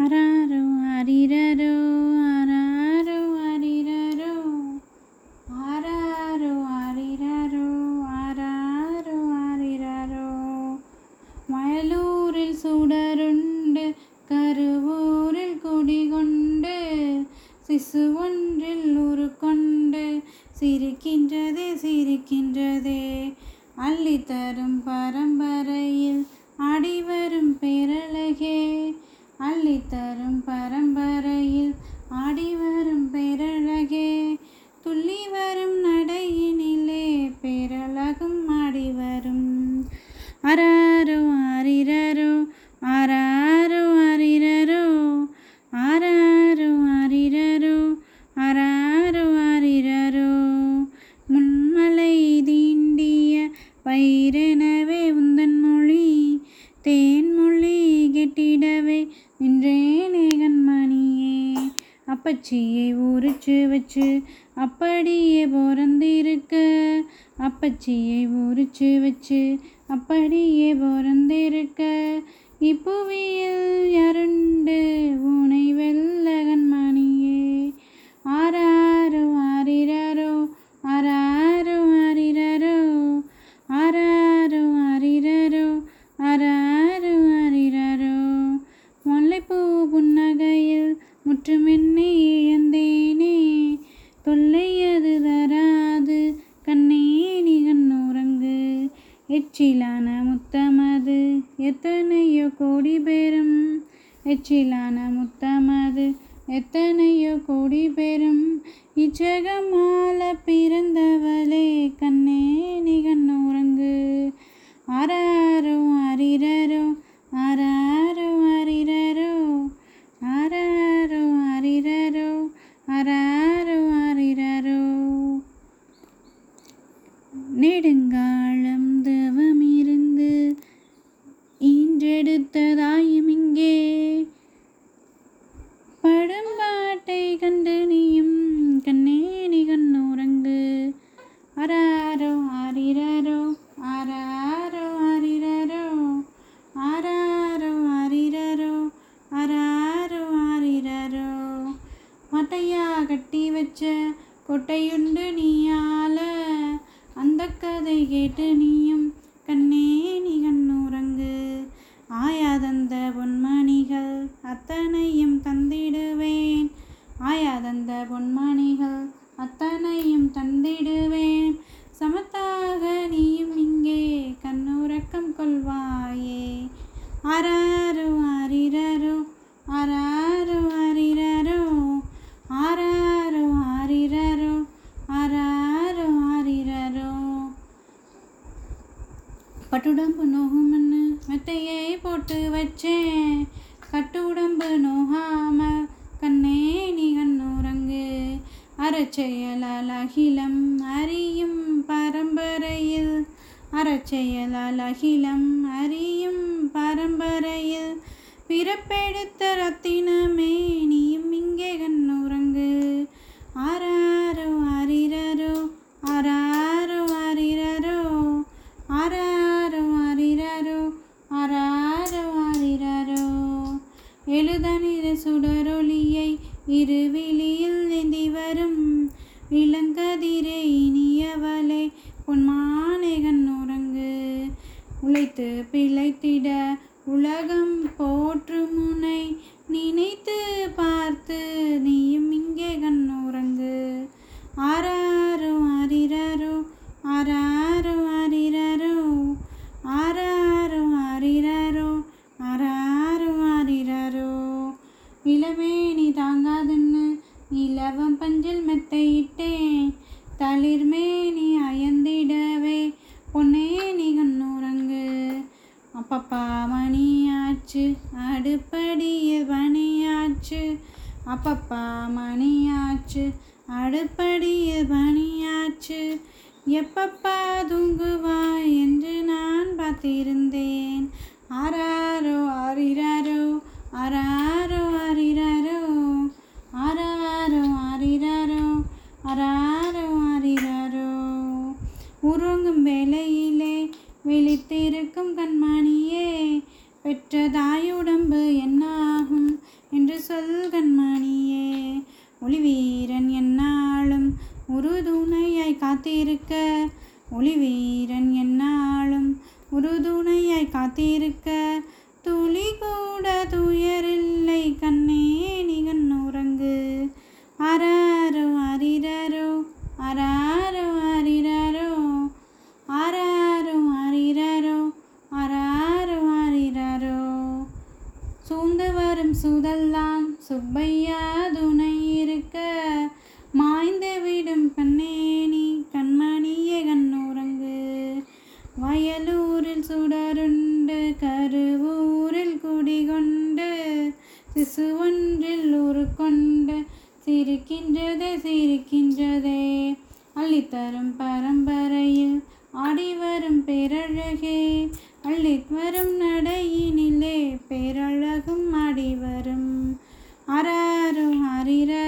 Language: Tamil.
அராரோ அரிரரோ அராரோ அரிரரோ. ஆராரோ அரிரரோ ஆராரோ அரிரரோ. வயலூரில் சுடருண்டு கருவூரில் குடிகொண்டு சிசு ஒன்றில் உருக்கொண்டு சிரிக்கின்றதே சிரிக்கின்றதே. அள்ளி தரும் பரம்பரையில் அடிவரும் பேரழகே. அள்ளித்தரும் பரம்பரையில் ஆடி வரும் பேரழகே துள்ளி வரும் நடையினிலே பேரழகும் ஆடி வரும். அராரோ அரிரரோ அராரோ அரிரரோ ஆராரோ அரிரரோ அராரோ அரிரரோ முன்மலை தீண்டிய பயிரெனவே உந்தன் மொழி தே அப்பச்சியை ஊறிச்சு வச்சு அப்படியே பிறந்திருக்க. அப்பச்சியை ஊறிச்சு வச்சு அப்படியே பிறந்திருக்க. இப்புவியில் யாருண்டு உனை வெள்ளகன் மணியே ஆறாறு முற்றுமென்னை இழந்தேனே தொல்லை அது தராது. கண்ணையே நீ கண்ணுறங்கு எச்சிலான முத்தமது. எத்தனையோ கோடி பேரும். எச்சிலான முத்தமது. எத்தனையோ கோடி பேரும். இச்சகமால பிறந்தவளே. கண்ணே நீ கண்ணுறங்கு நெடுங்காலம் தவம் இருந்து ஈன்றெடுத்ததாயும் இங்கே. படம்பாட்டை கண்டு நீயும் கண்ணே நீ கண்ணுறங்கு. ஆராரோ ஆரிரரோ ஆராரோ ஆரிரரோ ஆராரோ ஆரிரரோ ஆராரோ ஆரிரரோ. மட்டையா கட்டி வச்ச கொட்டையுண்டு நீயா? கதை கேட்டு நீயும் கண்ணே நீ கண்ணுறங்கு. ஆயாதந்த பொன்மணிகள் அத்தனையும் தந்தை ஆயாதந்த பொன்மணிகள் அத்தனையும் தந்திடுவேன் சமத்தாக நீயும் இங்கே கண்ணுறக்கம் கொள்வாயே ஆராரோ ஆரிரரோ ஆராரோ ஆரிரரோ ஆராரோ ஆரிரரோ ஆராரோ ஆரிரரோ பட்டுடம்பு நோகும்னு மெத்தையை போட்டு வச்சேன். கட்டு உடம்பு நோகாம கண்ணே நீ கண்ணுறங்கு. அறச்செயலால் அகிலம் அறியும் பரம்பரையில். அறச்செயலால் அகிலம் அறியும் பரம்பரையில். பிறப்பெடுத்த ரத்தினமே நீயும் இங்கே கண்ணுறங்கு. ஆற இருவிழியில் ஏந்தி வரும் இளங்கதிரே இனியவளே பொன்மானை உறங்கு உழைத்து பிழைத்திட உலகம் போற்று முனை நினைத்து பார்த்து நீயும் இங்கே கண் உறங்கு இலவம் பஞ்சில் மெத்தையிட்டேன். தளிர்மே நீ அயந்திடவே பொன்னே நீ கண்ணுறங்கு. அப்பப்பா மணியாச்சு அடுப்படிய பணியாச்சு. அப்பப்பா மணியாச்சு அடுப்ப உறங்கும் வேளையிலே விழித்திருக்கும் கண்மணியே பெற்ற தாயுடம்பு என்னாகும் என்று சொல் கண்மணியே. ஒளிவீரன் என்னாலும் உறுதுணையாய் காத்திருக்க ஒளிவீரன் என்னாலும் உறுதுணையாய் காத்திருக்க மாறும் சுதெல்லாம் சுப்பையா துணை இருக்க. மாய்ந்து விடும் கண்ணேணி கண்மணியே கண்ணுறங்கு வயலூரில் சுடருண்டு கருவூரில் குடிகொண்டு சிசு ஒன்றில் உருக்கொண்டு சிரிக்கின்றதே சிரிக்கின்றதே. அள்ளித்தரும் பரம்பரையில் ஆடி வரும் பேரழகே அள்ளி வரும் நடையினிலே பேரழகும் ஆடி வரும் ஆராரோ ஆரிரரோ